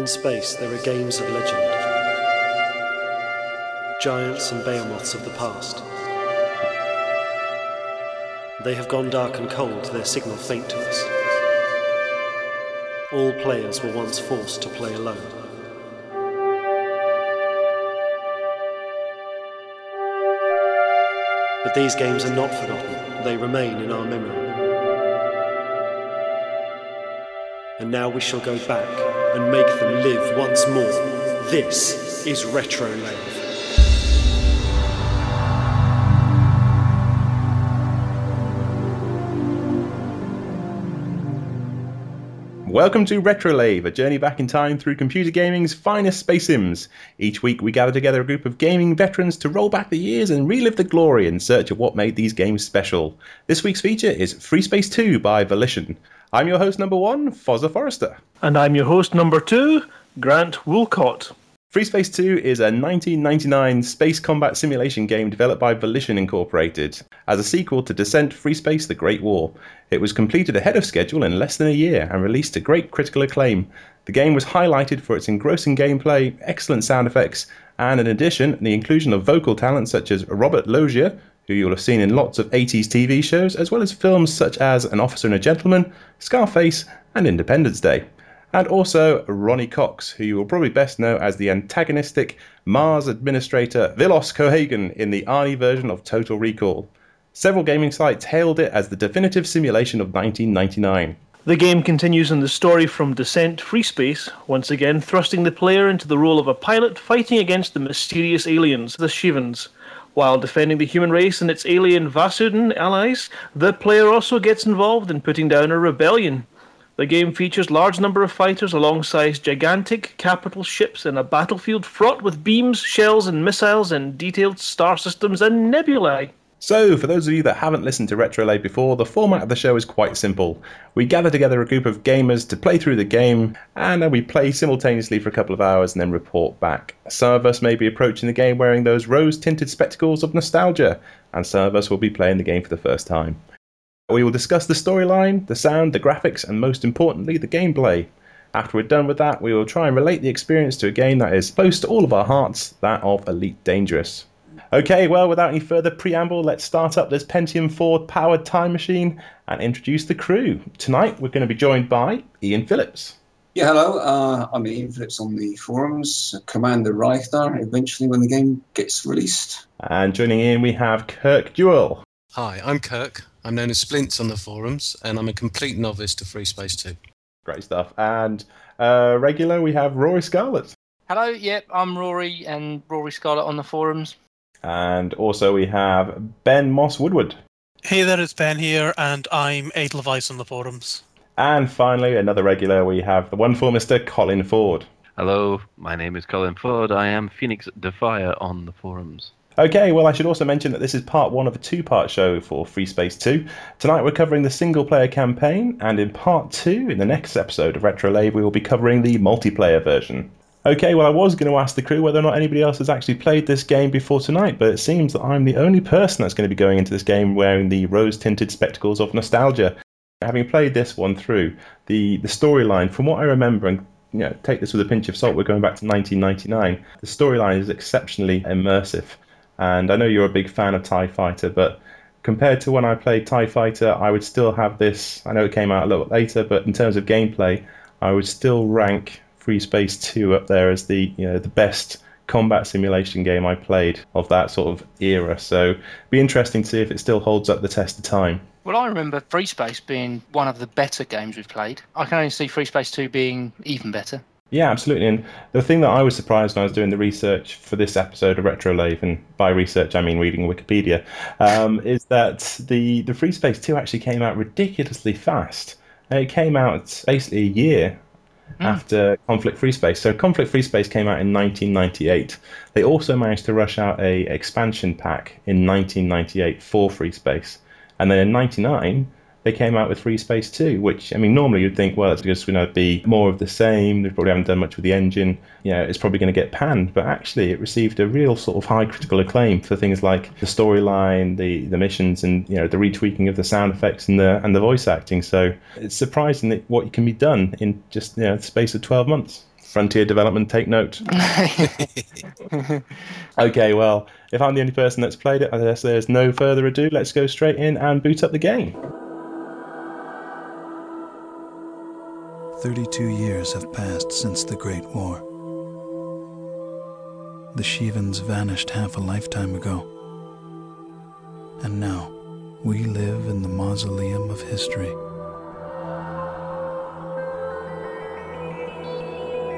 In space, there are games of legend. Giants and behemoths of the past. They have gone dark and cold, their signal faint to us. All players were once forced to play alone. But these games are not forgotten, they remain in our memory. And now we shall go back and make them live once more. This is Retro Welcome to Retrolave, a journey back in time through computer gaming's finest space sims. Each week we gather together a group of gaming veterans to roll back the years and relive the glory in search of what made these games special. This week's feature is Free Space 2 by Volition. I'm your host number one, Fozza Forrester. And I'm your host number two, Grant Woolcott. Free Space 2 is a 1999 space combat simulation game developed by Volition Incorporated as a sequel to Descent Free Space The Great War. It was completed ahead of schedule in less than a year and released to great critical acclaim. The game was highlighted for its engrossing gameplay, excellent sound effects, and in addition, the inclusion of vocal talent such as Robert Loggia, who you'll have seen in lots of 80s TV shows, as well as films such as An Officer and a Gentleman, Scarface, and Independence Day and also Ronny Cox, who you will probably best know as the antagonistic Mars administrator Vilos Cohaagen in the Arnie version of Total Recall. Several gaming sites hailed it as the definitive simulation of 1999. The game continues in the story from Descent Free Space, once again thrusting the player into the role of a pilot fighting against the mysterious aliens, the Shivans. While defending the human race and its alien Vasudan allies, the player also gets involved in putting down a rebellion. The game features large number of fighters alongside gigantic capital ships in a battlefield fraught with beams, shells, and missiles and detailed star systems and nebulae. So, for those of you that haven't listened to Retrolave before, the format of the show is quite simple. We gather together a group of gamers to play through the game, and then we play simultaneously for a couple of hours and then report back. Some of us may be approaching the game wearing those rose tinted spectacles of nostalgia, and some of us will be playing the game for the first time. We will discuss the storyline, the sound, the graphics, and most importantly, the gameplay. After we're done with that, we will try and relate the experience to a game that is close to all of our hearts, that of Elite Dangerous. Okay, well, without any further preamble, let's start up this Pentium 4 powered time machine and introduce the crew. Tonight, we're going to be joined by Ian Phillips. Yeah, hello. Uh, I'm Ian Phillips on the forums. Commander Reither, eventually when the game gets released. And joining in, we have Kirk Jewell. Hi, I'm Kirk. I'm known as Splints on the forums, and I'm a complete novice to Free Space 2. Great stuff. And uh, regular, we have Rory Scarlett. Hello, yep, I'm Rory and Rory Scarlett on the forums. And also we have Ben Moss Woodward. Hey there, it's Ben here, and I'm Edelweiss on the forums. And finally, another regular, we have the wonderful Mr. Colin Ford. Hello, my name is Colin Ford. I am Phoenix Defier on the forums. Okay, well, I should also mention that this is part one of a two part show for Free Space 2. Tonight we're covering the single player campaign, and in part two, in the next episode of Retro Lave, we will be covering the multiplayer version. Okay, well, I was going to ask the crew whether or not anybody else has actually played this game before tonight, but it seems that I'm the only person that's going to be going into this game wearing the rose tinted spectacles of nostalgia. Having played this one through, the, the storyline, from what I remember, and you know, take this with a pinch of salt, we're going back to 1999, the storyline is exceptionally immersive. And I know you're a big fan of TIE Fighter, but compared to when I played TIE Fighter, I would still have this. I know it came out a little later, but in terms of gameplay, I would still rank Free Space 2 up there as the you know the best combat simulation game I played of that sort of era. So be interesting to see if it still holds up the test of time. Well, I remember Free Space being one of the better games we've played. I can only see Free Space 2 being even better. Yeah, absolutely. And the thing that I was surprised when I was doing the research for this episode of Retro Lave, and by research I mean reading Wikipedia, um, is that the the Free Space Two actually came out ridiculously fast. It came out basically a year mm. after Conflict Free Space. So Conflict Free Space came out in 1998. They also managed to rush out a expansion pack in 1998 for Free Space, and then in '99 they came out with Free Space 2, which, I mean, normally you'd think, well, it's just going to be more of the same. They probably haven't done much with the engine. You know, it's probably going to get panned. But actually, it received a real sort of high critical acclaim for things like the storyline, the, the missions, and, you know, the retweaking of the sound effects and the, and the voice acting. So it's surprising that what can be done in just, you know, the space of 12 months. Frontier Development take note. okay, well, if I'm the only person that's played it, I guess there's no further ado. Let's go straight in and boot up the game. 32 years have passed since the Great War. The Shivans vanished half a lifetime ago. And now, we live in the mausoleum of history.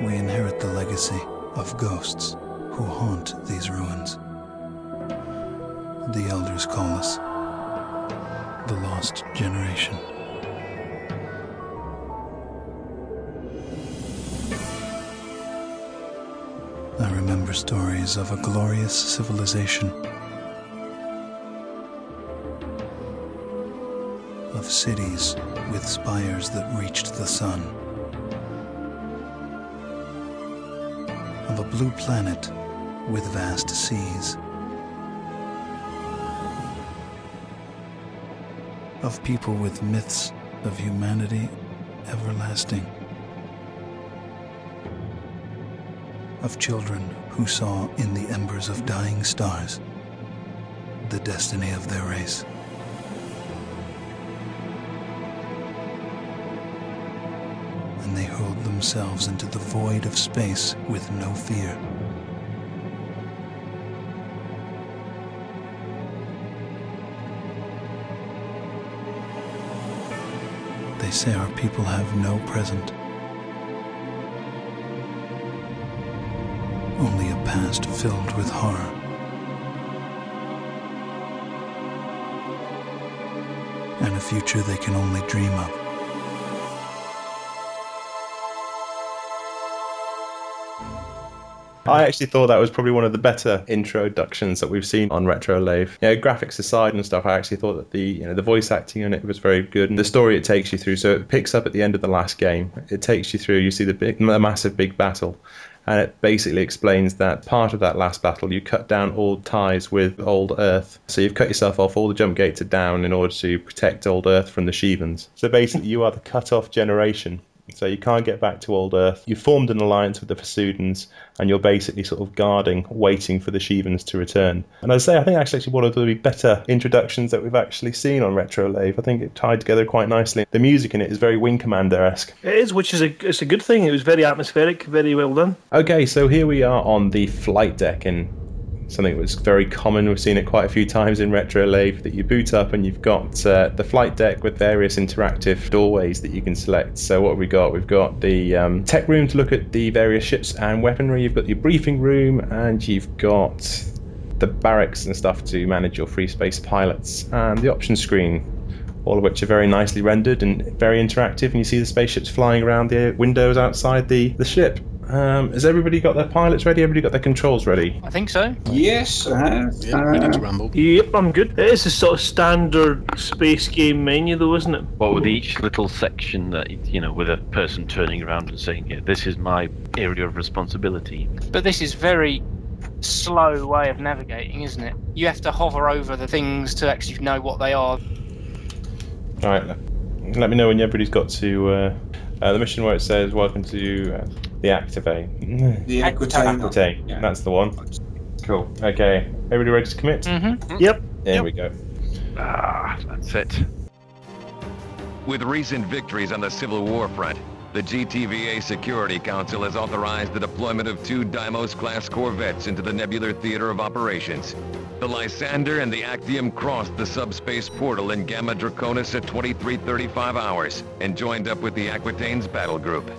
We inherit the legacy of ghosts who haunt these ruins. The elders call us the lost generation. Remember stories of a glorious civilization, of cities with spires that reached the sun, of a blue planet with vast seas, of people with myths of humanity everlasting. Of children who saw in the embers of dying stars the destiny of their race. And they hurled themselves into the void of space with no fear. They say our people have no present. Filled with horror. And a future they can only dream of. I actually thought that was probably one of the better introductions that we've seen on Retro Lave. You know, graphics aside and stuff, I actually thought that the you know the voice acting in it was very good, and the story it takes you through. So it picks up at the end of the last game. It takes you through. You see the big, the massive big battle, and it basically explains that part of that last battle you cut down all ties with old earth. So you've cut yourself off all the jump gates are down in order to protect old earth from the shivans so basically you are the cut off generation so you can't get back to old earth You've formed an alliance with the Vasudans and you're basically sort of guarding waiting for the shivans to return and i say i think actually one of the better introductions that we've actually seen on retro lave i think it tied together quite nicely the music in it is very wing commander-esque It is, which is a it's a good thing. It was very atmospheric, very well done. Okay, so here we are on the flight deck, and something that was very common. We've seen it quite a few times in Retro Lave that you boot up and you've got uh, the flight deck with various interactive doorways that you can select. So, what have we got? We've got the um, tech room to look at the various ships and weaponry, you've got your briefing room, and you've got the barracks and stuff to manage your free space pilots, and the option screen all of which are very nicely rendered and very interactive. And you see the spaceships flying around the windows outside the, the ship. Um, has everybody got their pilots ready? Everybody got their controls ready? I think so. Yes, I have. Yeah, ready to Uh, rumble. Yep, I'm good. It is a sort of standard space game menu, though, isn't it? What with each little section that you know, with a person turning around and saying, "Yeah, this is my area of responsibility." But this is very slow way of navigating, isn't it? You have to hover over the things to actually know what they are. All right, let me know when everybody's got to uh, uh, the mission where it says "Welcome to uh, the Activate." the Aquitaine. Aquitaine, Yeah. that's the one. Cool. Okay, everybody ready to commit? Mm-hmm. Yep. There Yep. we go. Ah, that's it. With recent victories on the Civil War front, the GTVA Security Council has authorized the deployment of two Deimos-class corvettes into the Nebular Theater of Operations. The Lysander and the Actium crossed the subspace portal in Gamma Draconis at 2335 hours and joined up with the Aquitaine's battle group.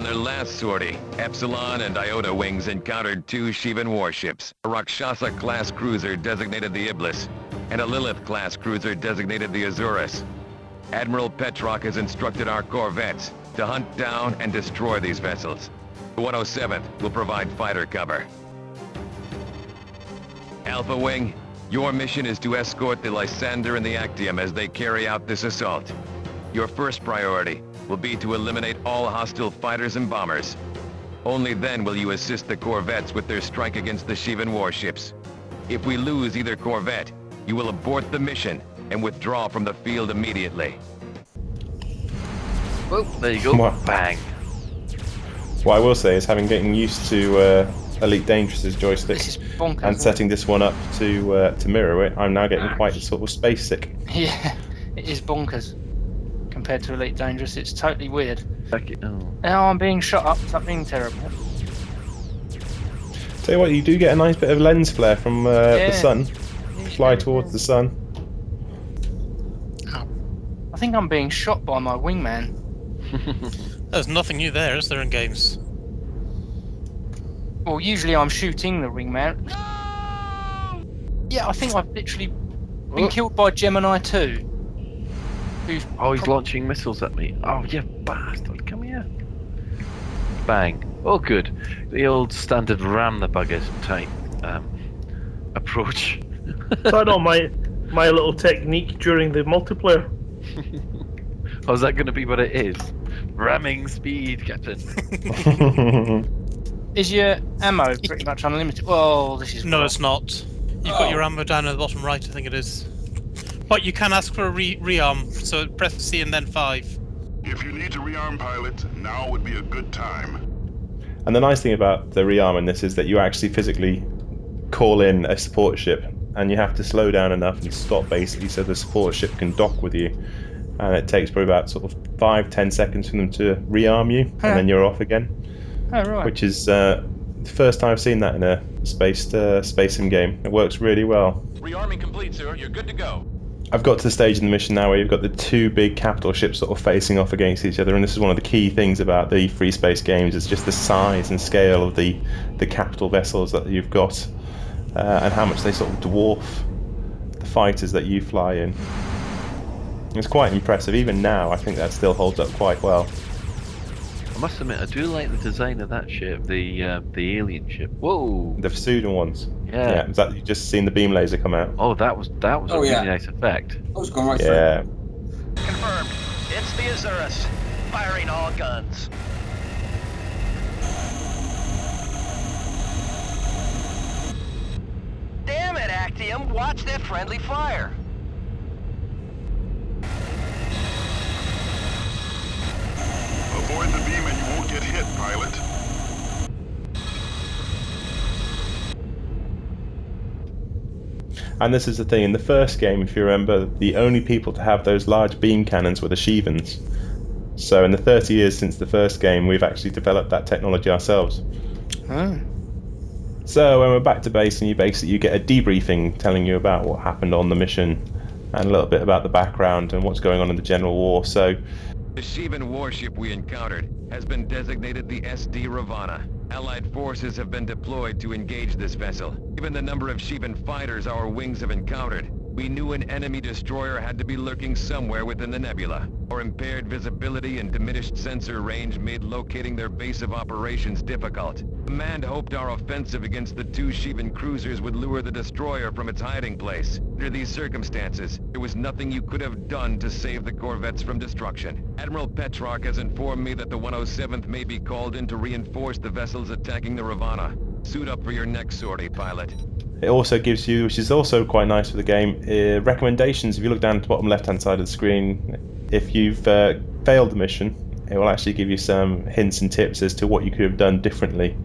On their last sortie, Epsilon and Iota wings encountered two Shivan warships, a Rakshasa-class cruiser designated the Iblis, and a Lilith-class cruiser designated the Azurus. Admiral Petrarch has instructed our corvettes to hunt down and destroy these vessels. The 107th will provide fighter cover. Alpha Wing, your mission is to escort the Lysander and the Actium as they carry out this assault. Your first priority will be to eliminate all hostile fighters and bombers. Only then will you assist the corvettes with their strike against the Shivan warships. If we lose either corvette, you will abort the mission and withdraw from the field immediately. Oh, there you go. What? Bang. What I will say is, having getting used to uh, Elite Dangerous's joystick bonkers. and setting this one up to uh, to mirror it, I'm now getting quite sort of space sick. Yeah, it is bonkers compared to Elite Dangerous. It's totally weird. Back it. Oh. Now I'm being shot up. Something terrible. Tell you what, you do get a nice bit of lens flare from uh, Yeah. the sun. Fly towards the sun. I think I'm being shot by my wingman. There's nothing new there, is there, in games? Well, usually I'm shooting the wingman. Yeah, I think I've literally been Oh. killed by Gemini 2. Who's Oh, he's launching missiles at me. Oh, you bastard. Come here. Bang. Oh, good. The old standard ram the buggers type um, approach. So I know my my little technique during the multiplayer. Oh, is that going to be what it is? Ramming speed, Captain. Is your ammo pretty much unlimited? Well, this is No, wrong. it's not. You've got your ammo down at the bottom right, I think it is. But you can ask for a re- rearm, so press C and then 5. If you need to rearm pilot, now would be a good time. And the nice thing about the rearm in this is that you actually physically call in a support ship, and you have to slow down enough and stop basically so the support ship can dock with you. And it takes probably about sort of five, ten seconds for them to rearm you, Huh. and then you're off again. Oh, right. Which is uh, the first time I've seen that in a space uh, space sim game. It works really well. Rearming complete, sir. You're good to go. I've got to the stage in the mission now where you've got the two big capital ships sort of facing off against each other, and this is one of the key things about the free space games is just the size and scale of the the capital vessels that you've got, uh, and how much they sort of dwarf the fighters that you fly in. It's quite impressive. Even now, I think that still holds up quite well. I must admit, I do like the design of that ship, the uh, the alien ship. Whoa! The Vasudan ones. Yeah. Yeah. Is that you just seen the beam laser come out? Oh, that was that was Oh, a really yeah. nice effect. I was going right Yeah. Confirmed. It's the Azurus. Firing all guns. Damn it, Actium. Watch that friendly fire. Avoid the beam and you won't get hit, pilot. And this is the thing in the first game, if you remember, the only people to have those large beam cannons were the Shivans. So in the 30 years since the first game, we've actually developed that technology ourselves. Oh. So when we're back to base, and you basically you get a debriefing telling you about what happened on the mission, and a little bit about the background and what's going on in the general war. So The Shivan warship we encountered has been designated the SD Ravana. Allied forces have been deployed to engage this vessel. Given the number of Shivan fighters our wings have encountered, we knew an enemy destroyer had to be lurking somewhere within the nebula. Our impaired visibility and diminished sensor range made locating their base of operations difficult. Command hoped our offensive against the two Shivan cruisers would lure the destroyer from its hiding place. Under these circumstances, there was nothing you could have done to save the corvettes from destruction. Admiral Petrarch has informed me that the 107th may be called in to reinforce the vessels attacking the Ravana. Suit up for your next sortie, pilot. It also gives you, which is also quite nice for the game, uh, recommendations. If you look down at the bottom left-hand side of the screen, if you've uh, failed the mission, it will actually give you some hints and tips as to what you could have done differently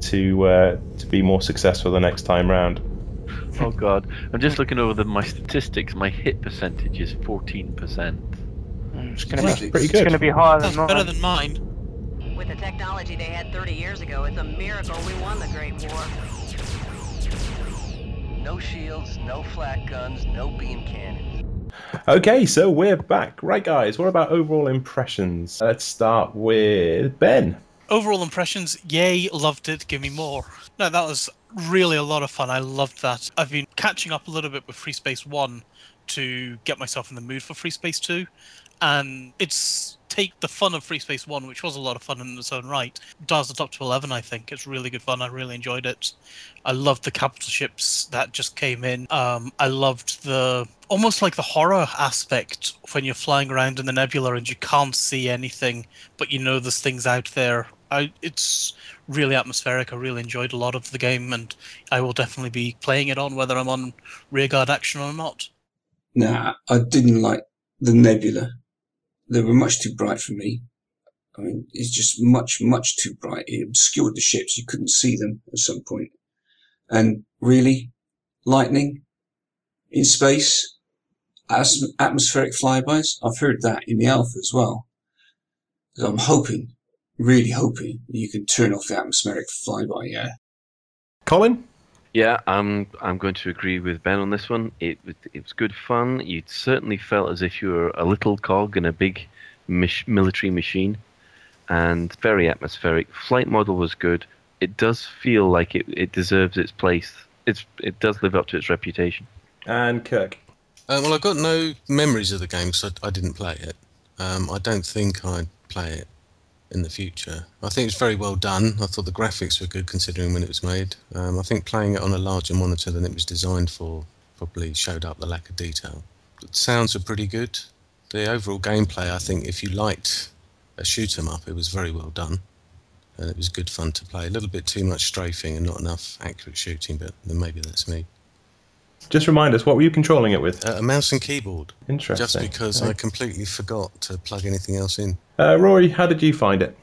to uh, to be more successful the next time round. Oh god, I'm just looking over the, my statistics. My hit percentage is 14%. Mm, It's going to be pretty It's good. going to be higher That's than better than mine. With the technology they had 30 years ago, it's a miracle we won the Great War. No shields, no flak guns, no beam cannons. Okay, so we're back. Right, guys, what about overall impressions? Let's start with Ben. Overall impressions, yay, loved it, give me more. No, that was really a lot of fun. I loved that. I've been catching up a little bit with Free Space 1 to get myself in the mood for Free Space 2. And it's take the fun of Free Space 1, which was a lot of fun in its own right, dials the top to 11, I think. It's really good fun. I really enjoyed it. I loved the capital ships that just came in. Um, I loved the almost like the horror aspect when you're flying around in the nebula and you can't see anything, but you know there's things out there. I, it's really atmospheric. I really enjoyed a lot of the game, and I will definitely be playing it on whether I'm on rearguard action or not. Nah, I didn't like the nebula. They were much too bright for me. I mean, it's just much, much too bright. It obscured the ships. You couldn't see them at some point. And really, lightning in space, as- atmospheric flybys. I've heard that in the alpha as well. So I'm hoping, really hoping, you can turn off the atmospheric flyby. Yeah. Colin? Yeah, I'm I'm going to agree with Ben on this one. It was- it was good fun. You certainly felt as if you were a little cog in a big mach- military machine, and very atmospheric. Flight model was good. It does feel like it, it deserves its place. It's it does live up to its reputation. And Kirk. Uh, well, I've got no memories of the game because I, I didn't play it. Um, I don't think I'd play it in the future. I think it's very well done. I thought the graphics were good considering when it was made. Um, I think playing it on a larger monitor than it was designed for probably showed up the lack of detail. The sounds were pretty good. The overall gameplay, I think, if you liked a shoot 'em up, it was very well done. And it was good fun to play. A little bit too much strafing and not enough accurate shooting, but maybe that's me. Just remind us, what were you controlling it with? Uh, a mouse and keyboard. Interesting. Just because I completely forgot to plug anything else in. Uh, Rory, how did you find it?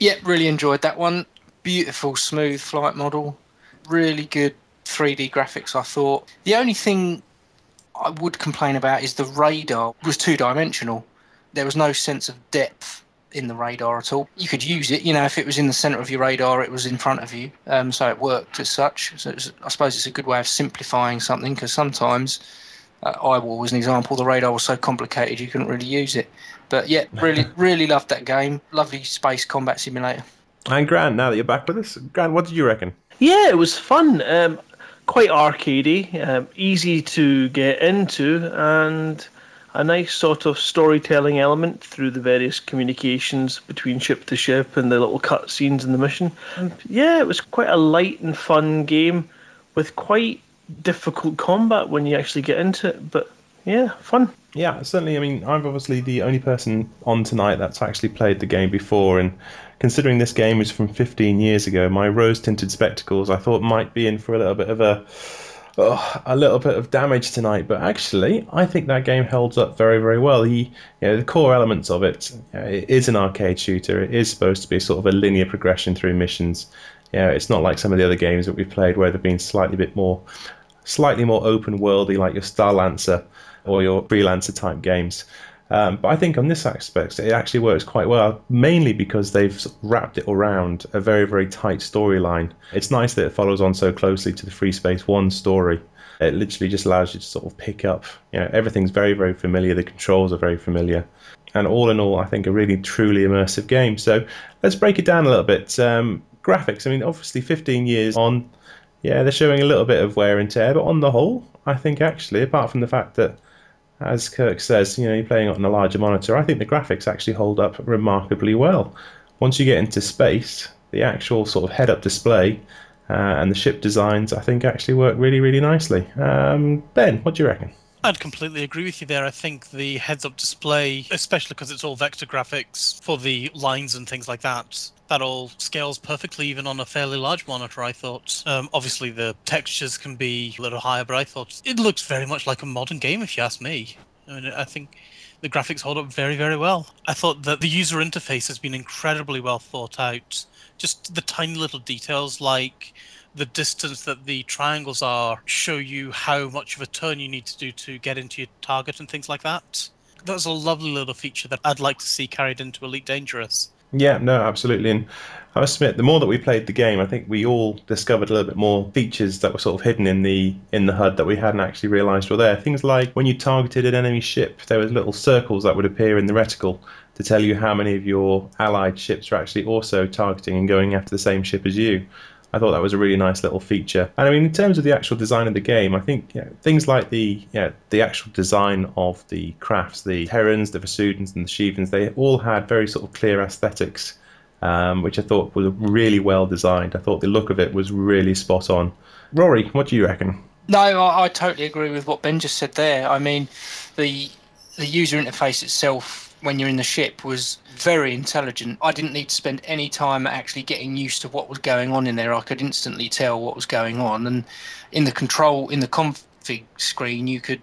Yeah, really enjoyed that one. Beautiful, smooth flight model. Really good 3D graphics, I thought. The only thing I would complain about is the radar was two dimensional. There was no sense of depth in the radar at all. You could use it, you know, if it was in the center of your radar, it was in front of you, um, so it worked as such. So it was, I suppose it's a good way of simplifying something because sometimes, uh, I-War was an example, the radar was so complicated you couldn't really use it. But yeah, really, really loved that game. Lovely space combat simulator. And Grant, now that you're back with us, Grant, what did you reckon? Yeah, it was fun. Um, quite arcadey, um, easy to get into, and a nice sort of storytelling element through the various communications between ship to ship and the little cutscenes in the mission. Yeah, it was quite a light and fun game with quite difficult combat when you actually get into it. But yeah, fun. Yeah, certainly. I mean, I'm obviously the only person on tonight that's actually played the game before, and considering this game is from 15 years ago, my rose-tinted spectacles I thought might be in for a little bit of a oh, a little bit of damage tonight. But actually, I think that game holds up very, very well. He, you know, the core elements of it, you know, it is an arcade shooter. It is supposed to be sort of a linear progression through missions. You know, it's not like some of the other games that we've played where they've been slightly bit more, slightly more open worldy, like your Star Lancer or your freelancer type games. Um, but I think on this aspect, it actually works quite well, mainly because they've wrapped it around a very, very tight storyline. It's nice that it follows on so closely to the Free Space One story. It literally just allows you to sort of pick up, you know, everything's very, very familiar. The controls are very familiar. And all in all, I think a really, truly immersive game. So let's break it down a little bit. Um, graphics, I mean, obviously 15 years on, yeah, they're showing a little bit of wear and tear, but on the whole, I think actually, apart from the fact that as Kirk says, you know, you're playing on a larger monitor. I think the graphics actually hold up remarkably well. Once you get into space, the actual sort of head-up display uh, and the ship designs, I think, actually work really, really nicely. Um, ben, what do you reckon? I'd completely agree with you there. I think the heads up display, especially because it's all vector graphics for the lines and things like that, that all scales perfectly even on a fairly large monitor, I thought. Um, obviously, the textures can be a little higher, but I thought it looks very much like a modern game, if you ask me. I mean, I think the graphics hold up very, very well. I thought that the user interface has been incredibly well thought out. Just the tiny little details like the distance that the triangles are show you how much of a turn you need to do to get into your target and things like that. That's a lovely little feature that I'd like to see carried into Elite Dangerous. Yeah, no, absolutely. And I must admit, the more that we played the game, I think we all discovered a little bit more features that were sort of hidden in the in the HUD that we hadn't actually realised were there. Things like when you targeted an enemy ship, there was little circles that would appear in the reticle to tell you how many of your allied ships are actually also targeting and going after the same ship as you. I thought that was a really nice little feature. And I mean, in terms of the actual design of the game, I think you know, things like the you know, the actual design of the crafts, the Terrans, the Vasudans, and the Shivans, they all had very sort of clear aesthetics, um, which I thought was really well designed. I thought the look of it was really spot on. Rory, what do you reckon? No, I, I totally agree with what Ben just said there. I mean, the the user interface itself when you're in the ship was very intelligent. I didn't need to spend any time actually getting used to what was going on in there. I could instantly tell what was going on, and in the control in the config screen, you could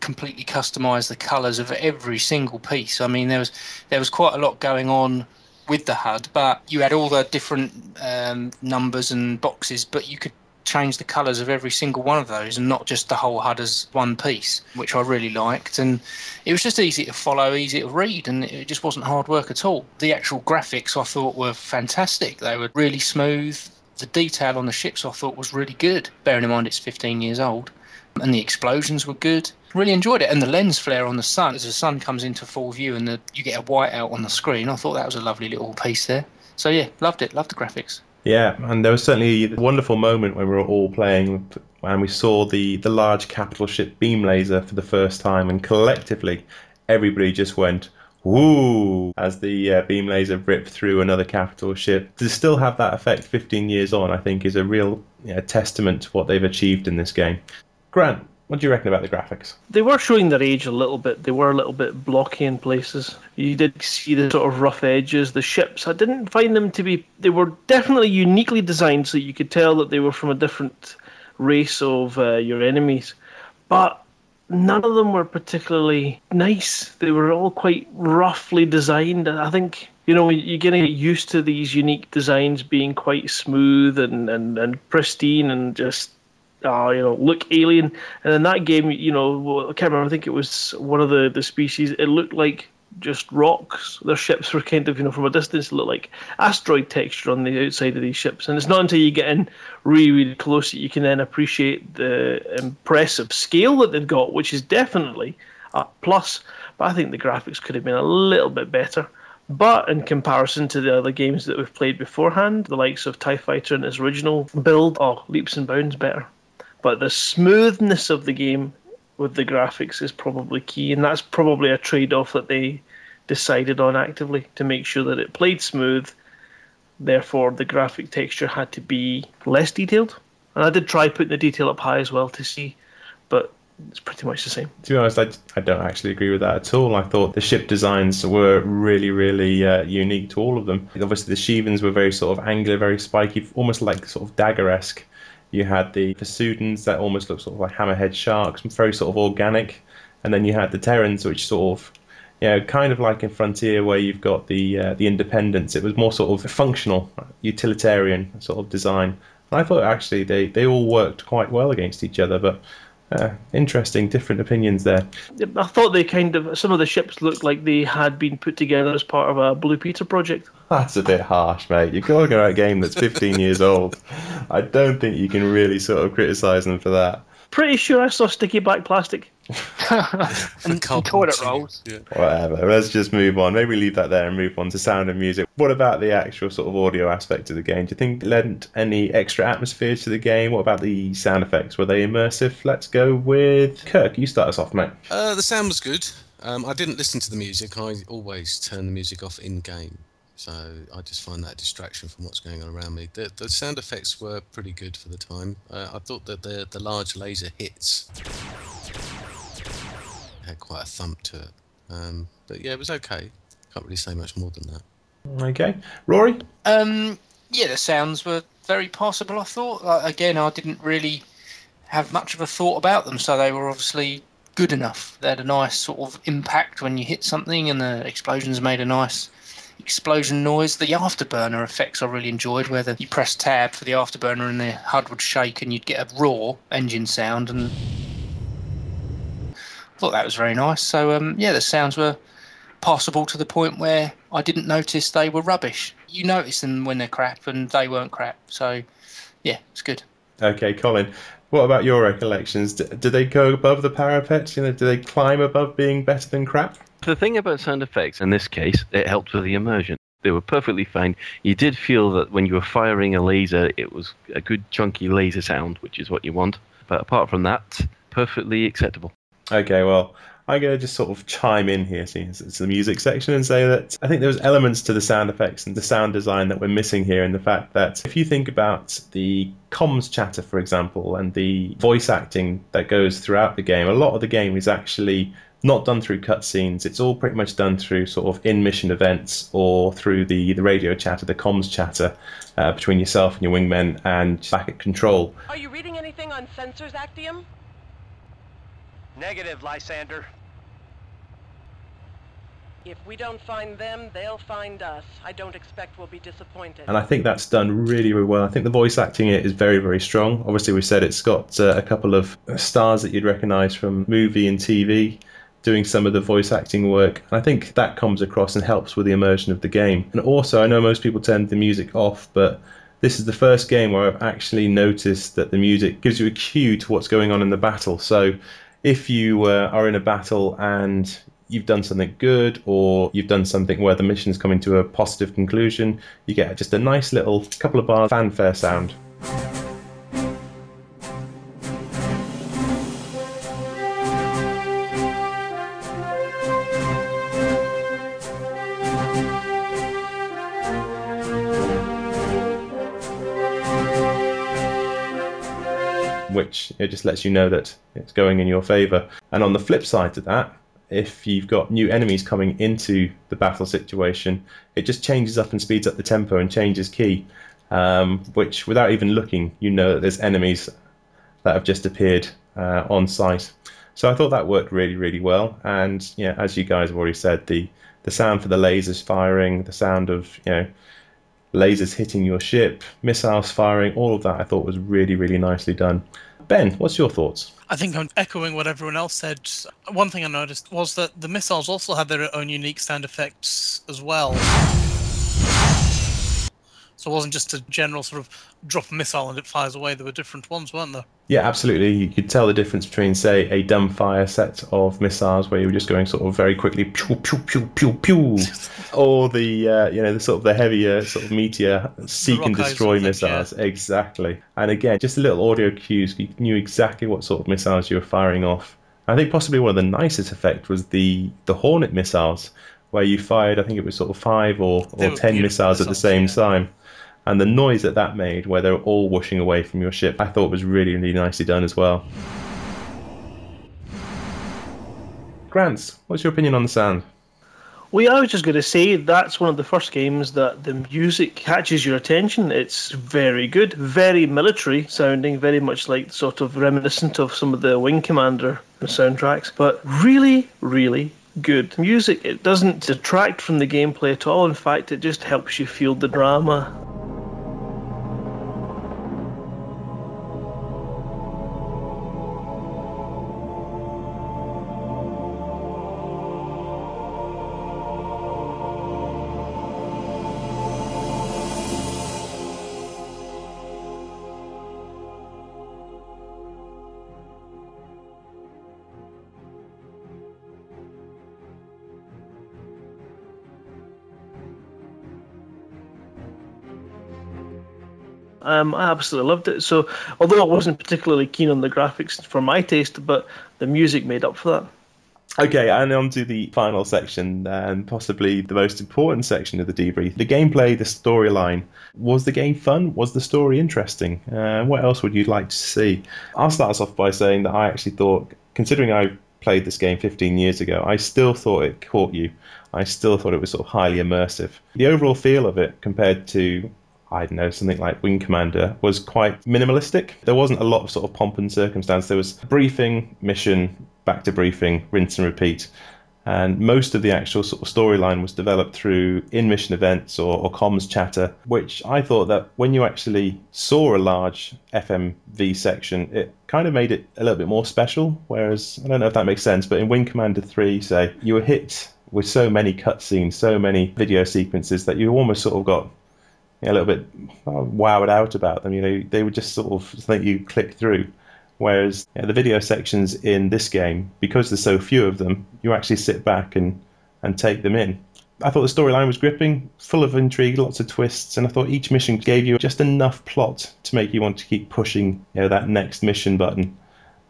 completely customize the colors of every single piece. I mean, there was there was quite a lot going on with the HUD, but you had all the different um, numbers and boxes, but you could change the colours of every single one of those and not just the whole HUD as one piece, which I really liked. And it was just easy to follow, easy to read, and it just wasn't hard work at all. The actual graphics I thought were fantastic. They were really smooth. The detail on the ships I thought was really good, bearing in mind it's 15 years old. And the explosions were good. Really enjoyed it. And the lens flare on the sun, as the sun comes into full view and the, you get a white out on the screen, I thought that was a lovely little piece there. So yeah, loved it. Loved the graphics. Yeah, and there was certainly a wonderful moment when we were all playing and we saw the, the large capital ship beam laser for the first time, and collectively everybody just went, Woo! As the uh, beam laser ripped through another capital ship. To still have that effect 15 years on, I think, is a real testament to what they've achieved in this game. Grant, what do you reckon about the graphics? They were showing their age a little bit. They were a little bit blocky in places. You did see the sort of rough edges. The ships, I didn't find them to be. They were definitely uniquely designed, so you could tell that they were from a different race of uh, your enemies. But none of them were particularly nice. They were all quite roughly designed. I think you know you're getting used to these unique designs being quite smooth and, and, and pristine and just uh, you know, look alien. And in that game, you know, I can't remember. I think it was one of the the species. It looked like just rocks. Their ships were kind of, you know, from a distance, look like asteroid texture on the outside of these ships. And it's not until you get in really, really close that you can then appreciate the impressive scale that they've got, which is definitely a plus. But I think the graphics could have been a little bit better. But in comparison to the other games that we've played beforehand, the likes of TIE Fighter and its original build, oh, leaps and bounds better. But the smoothness of the game with the graphics is probably key, and that's probably a trade off that they decided on actively to make sure that it played smooth. Therefore, the graphic texture had to be less detailed. And I did try putting the detail up high as well to see, but it's pretty much the same. To be honest, I, I don't actually agree with that at all. I thought the ship designs were really, really uh, unique to all of them. Obviously, the Shivans were very sort of angular, very spiky, almost like sort of dagger esque. You had the Vasudans that almost looked sort of like hammerhead sharks, very sort of organic. And then you had the Terrans, which sort of, you know, kind of like in Frontier where you've got the uh, the independence. It was more sort of functional, utilitarian sort of design. And I thought actually they, they all worked quite well against each other, but uh, interesting, different opinions there. I thought they kind of some of the ships looked like they had been put together as part of a Blue Peter project. That's a bit harsh, mate. You're at a game that's 15 years old. I don't think you can really sort of criticise them for that. Pretty sure I saw sticky black plastic. and, and toilet rolls. Yeah. Whatever. Let's just move on. Maybe leave that there and move on to sound and music. What about the actual sort of audio aspect of the game? Do you think it lent any extra atmosphere to the game? What about the sound effects? Were they immersive? Let's go with Kirk. You start us off, mate. Uh, the sound was good. Um, I didn't listen to the music. I always turn the music off in game. So I just find that distraction from what's going on around me. The, the sound effects were pretty good for the time. Uh, I thought that the the large laser hits had quite a thump to it. Um, but yeah, it was okay. Can't really say much more than that. Okay, Rory. Um, yeah, the sounds were very passable. I thought. Like, again, I didn't really have much of a thought about them, so they were obviously good enough. They had a nice sort of impact when you hit something, and the explosions made a nice explosion noise. The afterburner effects I really enjoyed, where the, you press tab for the afterburner and the HUD would shake and you'd get a raw engine sound, and I thought that was very nice. So um, yeah, the sounds were passable to the point where I didn't notice they were rubbish. You notice them when they're crap, and they weren't crap. So yeah, it's good. Okay, Colin. What about your recollections? Do, do they go above the parapet? You know, do they climb above being better than crap? The thing about sound effects in this case, it helped with the immersion. They were perfectly fine. You did feel that when you were firing a laser, it was a good chunky laser sound, which is what you want. But apart from that, perfectly acceptable. Okay, well, I'm going to just sort of chime in here, since it's the music section, and say that I think there's elements to the sound effects and the sound design that we're missing here in the fact that if you think about the comms chatter, for example, and the voice acting that goes throughout the game, a lot of the game is actually not done through cutscenes. It's all pretty much done through sort of in mission events or through the, the radio chatter, the comms chatter uh, between yourself and your wingmen and back at control. Are you reading anything on sensors, Actium? Negative, Lysander. If we don't find them, they'll find us. I don't expect we'll be disappointed. and I think that's done really, really well. I think the voice acting in it is very, very strong. Obviously, we said it's got uh, a couple of stars that you'd recognise from movie and TV doing some of the voice acting work. And I think that comes across and helps with the immersion of the game. And also, I know most people turn the music off, but this is the first game where I've actually noticed that the music gives you a cue to what's going on in the battle. So if you uh, are in a battle and you've done something good or you've done something where the mission is coming to a positive conclusion, you get just a nice little couple of bars fanfare sound. Which it just lets you know that it's going in your favour. And on the flip side to that, if you've got new enemies coming into the battle situation, it just changes up and speeds up the tempo and changes key, um, which without even looking, you know that there's enemies that have just appeared uh, on site. So I thought that worked really, really well. And yeah, as you guys have already said, the the sound for the lasers firing, the sound of you know lasers hitting your ship, missiles firing, all of that I thought was really, really nicely done. Ben, what's your thoughts? I think I'm echoing what everyone else said. One thing I noticed was that the missiles also had their own unique sound effects as well. So it wasn't just a general sort of drop a missile and it fires away. There were different ones, weren't there? Yeah, absolutely. You could tell the difference between, say, a dumbfire set of missiles where you were just going sort of very quickly, pew pew pew pew pew, or the uh, you know the sort of the heavier sort of meteor seek and destroy of thing, yeah. missiles. Exactly. And again, just a little audio cues. You knew exactly what sort of missiles you were firing off. I think possibly one of the nicest effects was the the Hornet missiles, where you fired. I think it was sort of five or, or ten beautiful missiles at the missiles, same time. And the noise that that made, where they were all washing away from your ship, I thought was really, really nicely done as well. Grants, what's your opinion on the sound? Well, yeah, I was just going to say that's one of the first games that the music catches your attention. It's very good, very military sounding, very much like sort of reminiscent of some of the Wing Commander soundtracks, but really, really good music. It doesn't detract from the gameplay at all. In fact, it just helps you feel the drama. Um, I absolutely loved it. So, although I wasn't particularly keen on the graphics for my taste, but the music made up for that. Okay, and on to the final section, and possibly the most important section of the debrief. The gameplay, the storyline. Was the game fun? Was the story interesting? Uh, what else would you like to see? I'll start us off by saying that I actually thought, considering I played this game 15 years ago, I still thought it caught you. I still thought it was sort of highly immersive. The overall feel of it compared to I don't know, something like Wing Commander was quite minimalistic. There wasn't a lot of sort of pomp and circumstance. There was briefing, mission, back to briefing, rinse and repeat. And most of the actual sort of storyline was developed through in mission events or, or comms chatter, which I thought that when you actually saw a large FMV section, it kind of made it a little bit more special. Whereas, I don't know if that makes sense, but in Wing Commander 3, say, you were hit with so many cutscenes, so many video sequences that you almost sort of got a little bit uh, wowed out about them. You know, they were just sort of something you click through. Whereas you know, the video sections in this game, because there's so few of them, you actually sit back and, and take them in. I thought the storyline was gripping, full of intrigue, lots of twists, and I thought each mission gave you just enough plot to make you want to keep pushing you know, that next mission button.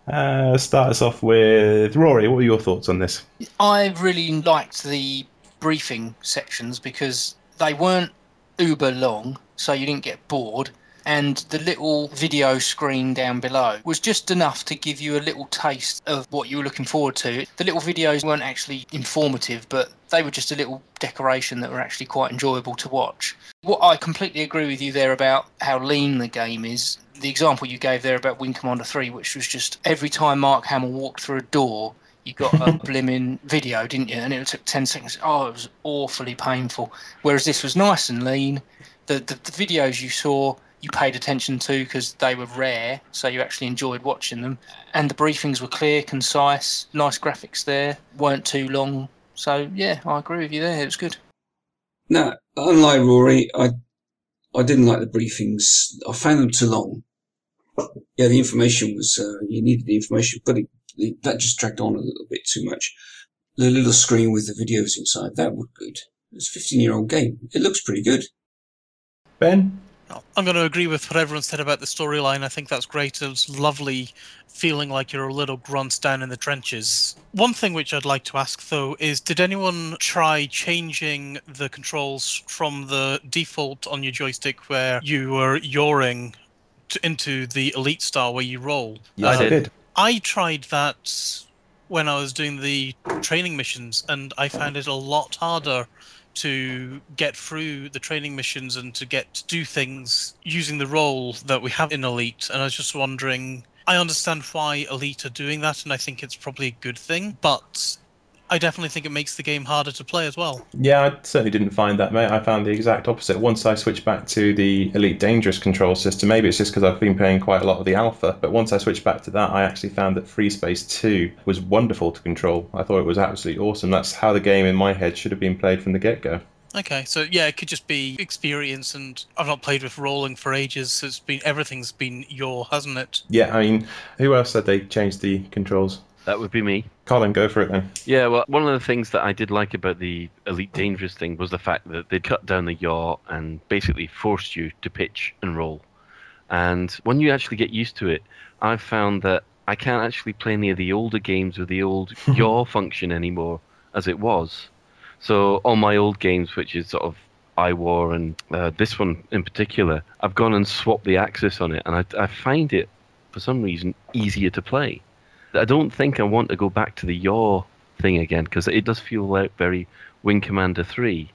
Uh, start us off with Rory. What were your thoughts on this? I really liked the briefing sections because they weren't uber long, so you didn't get bored. and the little video screen down below was just enough to give you a little taste of what you were looking forward to. The little videos weren't actually informative, but they were just a little decoration that were actually quite enjoyable to watch. What I completely agree with you there about how lean the game is. The example you gave there about Wing Commander 3, which was just every time Mark Hamill walked through a door, you got a blimmin' video, didn't you? And it took 10 seconds. Oh, it was awfully painful. Whereas this was nice and lean. The, the, the videos you saw, you paid attention to because they were rare, so you actually enjoyed watching them. And the briefings were clear, concise, nice graphics there, weren't too long. So, yeah, I agree with you there. It was good. No, unlike Rory, I I didn't like the briefings. I found them too long. Yeah, the information was uh, you needed the information, but it, it, that just dragged on a little bit too much. The little screen with the videos inside that was good. It's a 15 year old game. It looks pretty good. Ben? I'm going to agree with what everyone said about the storyline. I think that's great. It was lovely feeling like you're a little grunt down in the trenches. One thing which I'd like to ask, though, is did anyone try changing the controls from the default on your joystick where you were yawing to, into the elite star where you roll? Yes, I did. I tried that when I was doing the training missions, and I found it a lot harder to get through the training missions and to get to do things using the role that we have in Elite. And I was just wondering, I understand why Elite are doing that, and I think it's probably a good thing, but I definitely think it makes the game harder to play as well. Yeah, I certainly didn't find that, mate. I found the exact opposite. Once I switched back to the Elite Dangerous control system, maybe it's just because I've been playing quite a lot of the Alpha, but once I switched back to that, I actually found that Free Space 2 was wonderful to control. I thought it was absolutely awesome. That's how the game in my head should have been played from the get go. Okay, so yeah, it could just be experience, and I've not played with rolling for ages. So it's been everything's been your, hasn't it? Yeah, I mean, who else said they changed the controls? That would be me. Colin, go for it then. Yeah, well, one of the things that I did like about the Elite Dangerous thing was the fact that they cut down the yaw and basically forced you to pitch and roll. And when you actually get used to it, I've found that I can't actually play any of the older games with the old yaw function anymore as it was. So all my old games, which is sort of I-War and uh, this one in particular, I've gone and swapped the axis on it, and I, I find it for some reason easier to play. I don't think I want to go back to the yaw thing again because it does feel like very Wing Commander 3.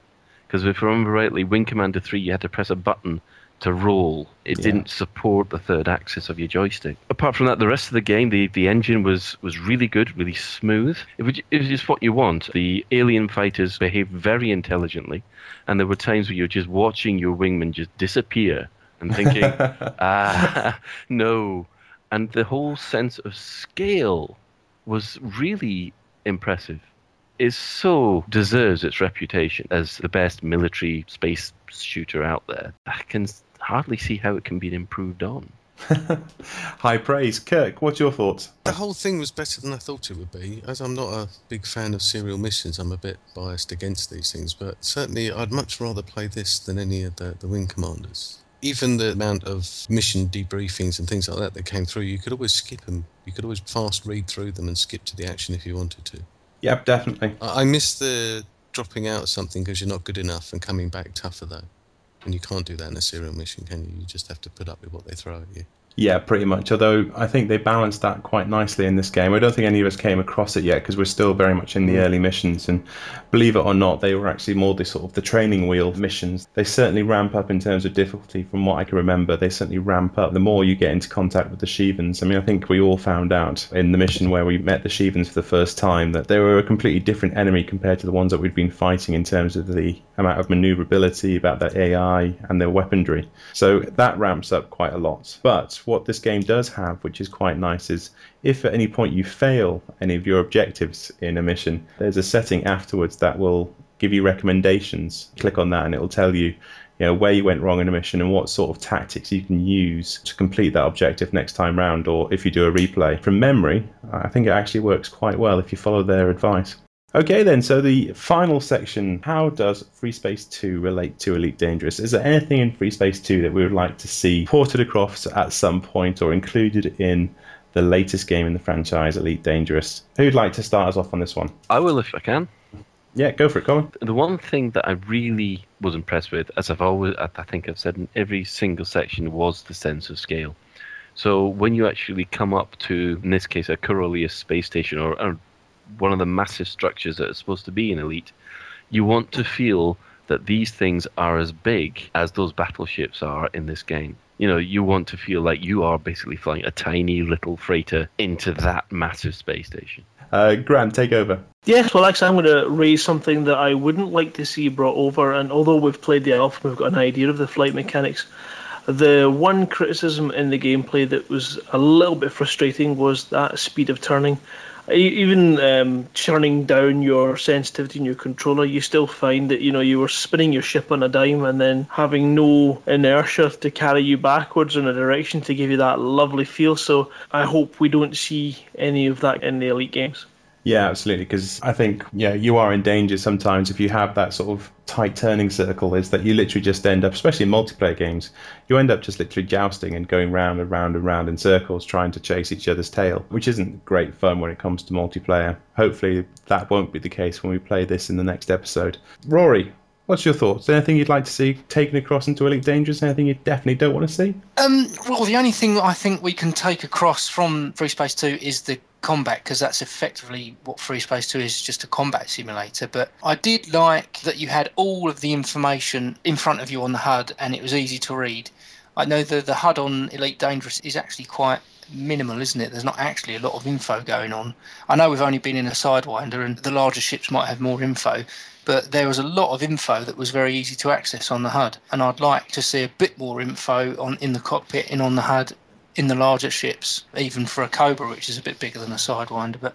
Because if I remember rightly, Wing Commander 3, you had to press a button to roll. It Yeah. didn't support the third axis of your joystick. Apart from that, the rest of the game, the, the engine was, was really good, really smooth. It was, it was just what you want. The alien fighters behaved very intelligently, and there were times where you're just watching your wingman just disappear and thinking, ah, no. And the whole sense of scale was really impressive. It so deserves its reputation as the best military space shooter out there. I can hardly see how it can be improved on. High praise. Kirk, what's your thoughts? The whole thing was better than I thought it would be. As I'm not a big fan of serial missions, I'm a bit biased against these things, but certainly I'd much rather play this than any of the, the Wing Commanders. Even the amount of mission debriefings and things like that that came through, you could always skip them. You could always fast read through them and skip to the action if you wanted to. Yep, definitely. I, I miss the dropping out of something because you're not good enough and coming back tougher, though. And you can't do that in a serial mission, can you? You just have to put up with what they throw at you. Yeah, pretty much. Although I think they balanced that quite nicely in this game. I don't think any of us came across it yet because we're still very much in the mm. early missions. And believe it or not, they were actually more the sort of the training wheel missions. They certainly ramp up in terms of difficulty. From what I can remember, they certainly ramp up the more you get into contact with the Shivans. I mean, I think we all found out in the mission where we met the Shivans for the first time that they were a completely different enemy compared to the ones that we'd been fighting in terms of the amount of maneuverability, about their AI and their weaponry. So that ramps up quite a lot. But what this game does have, which is quite nice, is if at any point you fail any of your objectives in a mission, there's a setting afterwards that will give you recommendations. Click on that and it will tell you you know where you went wrong in a mission and what sort of tactics you can use to complete that objective next time round or if you do a replay from memory i think it actually works quite well if you follow their advice Okay, then, so the final section how does Free Space 2 relate to Elite Dangerous? Is there anything in Free Space 2 that we would like to see ported across at some point or included in the latest game in the franchise, Elite Dangerous? Who'd like to start us off on this one? I will if I can. Yeah, go for it, Colin. The one thing that I really was impressed with, as I've always, I think I've said in every single section, was the sense of scale. So when you actually come up to, in this case, a Coriolis space station or, or one of the massive structures that are supposed to be in Elite, you want to feel that these things are as big as those battleships are in this game. You know, you want to feel like you are basically flying a tiny little freighter into that massive space station. Uh, Grant, take over. Yes, well, actually, I'm going to raise something that I wouldn't like to see brought over. And although we've played the alpha, we've got an idea of the flight mechanics. The one criticism in the gameplay that was a little bit frustrating was that speed of turning. Even um, turning down your sensitivity in your controller, you still find that you know you were spinning your ship on a dime and then having no inertia to carry you backwards in a direction to give you that lovely feel. So I hope we don't see any of that in the elite games. Yeah, absolutely. Because I think yeah, you are in danger sometimes if you have that sort of tight turning circle. Is that you literally just end up, especially in multiplayer games, you end up just literally jousting and going round and round and round in circles, trying to chase each other's tail, which isn't great fun when it comes to multiplayer. Hopefully, that won't be the case when we play this in the next episode. Rory, what's your thoughts? Anything you'd like to see taken across into Elite Dangerous? Anything you definitely don't want to see? Um, well, the only thing I think we can take across from Free Space 2 is the combat, because that's effectively what Free Space 2 is just a combat simulator. But I did like that you had all of the information in front of you on the HUD and it was easy to read. I know the, the HUD on Elite Dangerous is actually quite minimal, isn't it? There's not actually a lot of info going on. I know we've only been in a Sidewinder and the larger ships might have more info, but there was a lot of info that was very easy to access on the HUD. And I'd like to see a bit more info on in the cockpit and on the HUD in the larger ships, even for a Cobra, which is a bit bigger than a Sidewinder. But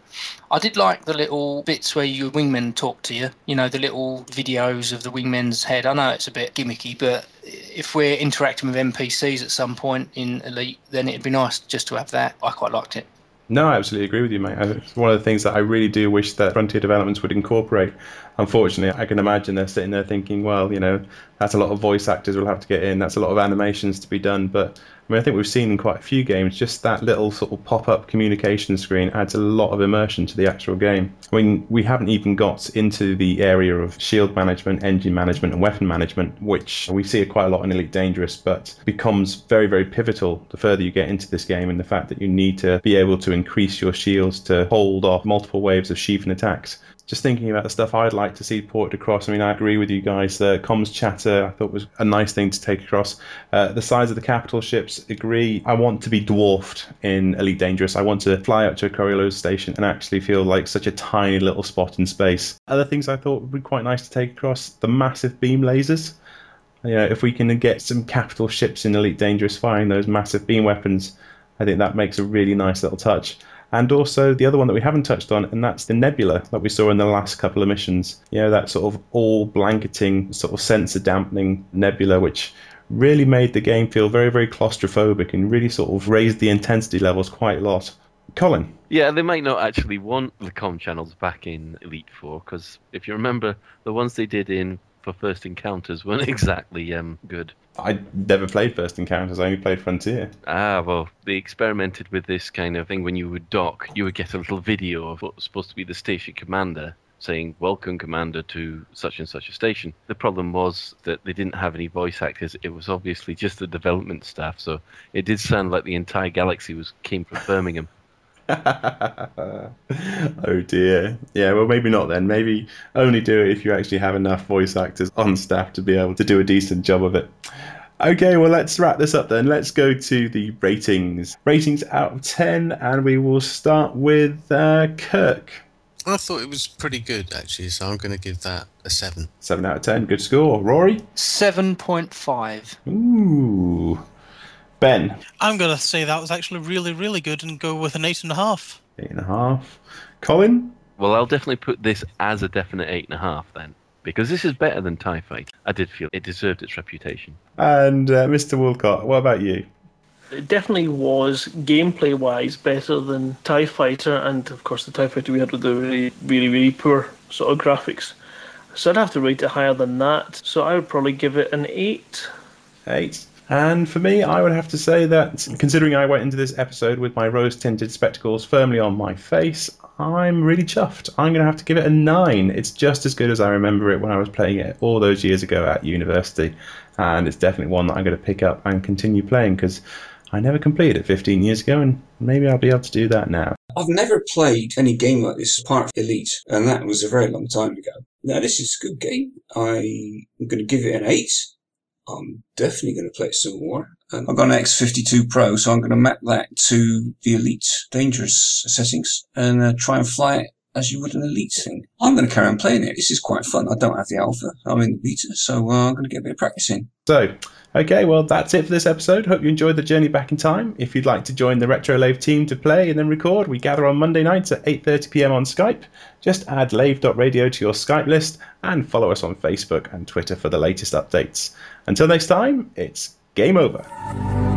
I did like the little bits where your wingmen talk to you. You know, the little videos of the wingmen's head. I know it's a bit gimmicky, but if we're interacting with NPCs at some point in Elite, then it'd be nice just to have that. I quite liked it. No, I absolutely agree with you, mate. It's one of the things that I really do wish that Frontier Developments would incorporate. Unfortunately, I can imagine they're sitting there thinking, well, you know, that's a lot of voice actors we'll have to get in, that's a lot of animations to be done. But I mean, I think we've seen in quite a few games just that little sort of pop up communication screen adds a lot of immersion to the actual game. I mean, we haven't even got into the area of shield management, engine management, and weapon management, which we see quite a lot in Elite Dangerous, but becomes very, very pivotal the further you get into this game, and the fact that you need to be able to increase your shields to hold off multiple waves of sheathing attacks just thinking about the stuff I'd like to see ported across. I mean, I agree with you guys. The comms chatter I thought was a nice thing to take across. Uh, the size of the capital ships, agree. I want to be dwarfed in Elite Dangerous. I want to fly up to a Coriolis station and actually feel like such a tiny little spot in space. Other things I thought would be quite nice to take across the massive beam lasers. You know, if we can get some capital ships in Elite Dangerous firing those massive beam weapons, I think that makes a really nice little touch and also the other one that we haven't touched on, and that's the nebula that we saw in the last couple of missions. You know, that sort of all blanketing, sort of sensor dampening nebula, which really made the game feel very, very claustrophobic and really sort of raised the intensity levels quite a lot. Colin. Yeah, they might not actually want the com channels back in Elite Four because if you remember, the ones they did in for First Encounters weren't exactly um, good. I never played First Encounters. I only played Frontier. Ah, well, they experimented with this kind of thing. When you would dock, you would get a little video of what was supposed to be the station commander saying, Welcome, Commander, to such and such a station. The problem was that they didn't have any voice actors. It was obviously just the development staff, so it did sound like the entire galaxy was came from Birmingham. oh dear. Yeah, well, maybe not then. Maybe only do it if you actually have enough voice actors on staff to be able to do a decent job of it. Okay, well, let's wrap this up then. Let's go to the ratings. Ratings out of 10, and we will start with uh, Kirk. I thought it was pretty good, actually, so I'm going to give that a 7. 7 out of 10, good score. Rory? 7.5. Ooh. Ben? I'm going to say that was actually really, really good and go with an 8.5. Eight and a half. Colin? Well, I'll definitely put this as a definite 8.5 then. Because this is better than TIE Fight. I did feel it deserved its reputation. And uh, Mr. Woolcott, what about you? It definitely was gameplay wise better than TIE Fighter, and of course, the TIE Fighter we had with the really, really, really poor sort of graphics. So I'd have to rate it higher than that. So I would probably give it an 8. 8. And for me, I would have to say that considering I went into this episode with my rose tinted spectacles firmly on my face, I'm really chuffed. I'm going to have to give it a 9. It's just as good as I remember it when I was playing it all those years ago at university. And it's definitely one that I'm going to pick up and continue playing because I never completed it 15 years ago, and maybe I'll be able to do that now. I've never played any game like this apart from Elite, and that was a very long time ago. Now, this is a good game. I'm going to give it an 8. I'm definitely going to play some more. And I've got an X52 Pro, so I'm going to map that to the Elite dangerous settings and uh, try and fly it as you would an Elite thing. I'm going to carry on playing it. This is quite fun. I don't have the Alpha. I'm in the beta, so uh, I'm going to get a bit of practice in. So, okay, well, that's it for this episode. Hope you enjoyed the journey back in time. If you'd like to join the Retro Lave team to play and then record, we gather on Monday nights at 8.30pm on Skype. Just add lave.radio to your Skype list and follow us on Facebook and Twitter for the latest updates. Until next time, it's game over.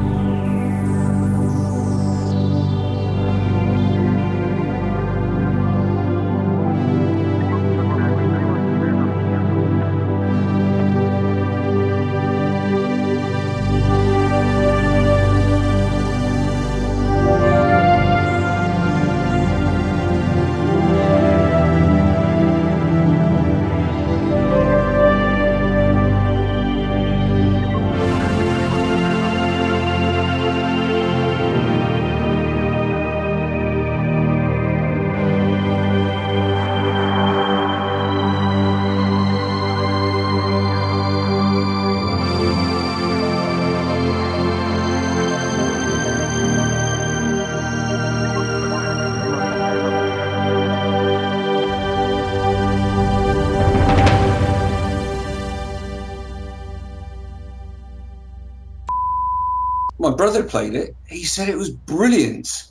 Brother played it. He said it was brilliant.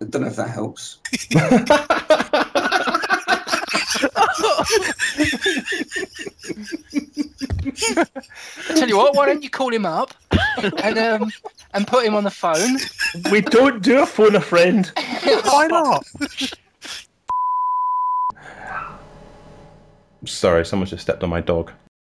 I don't know if that helps. I tell you what, why don't you call him up and um, and put him on the phone? We don't do a phone a friend. Why not? Sorry, someone just stepped on my dog.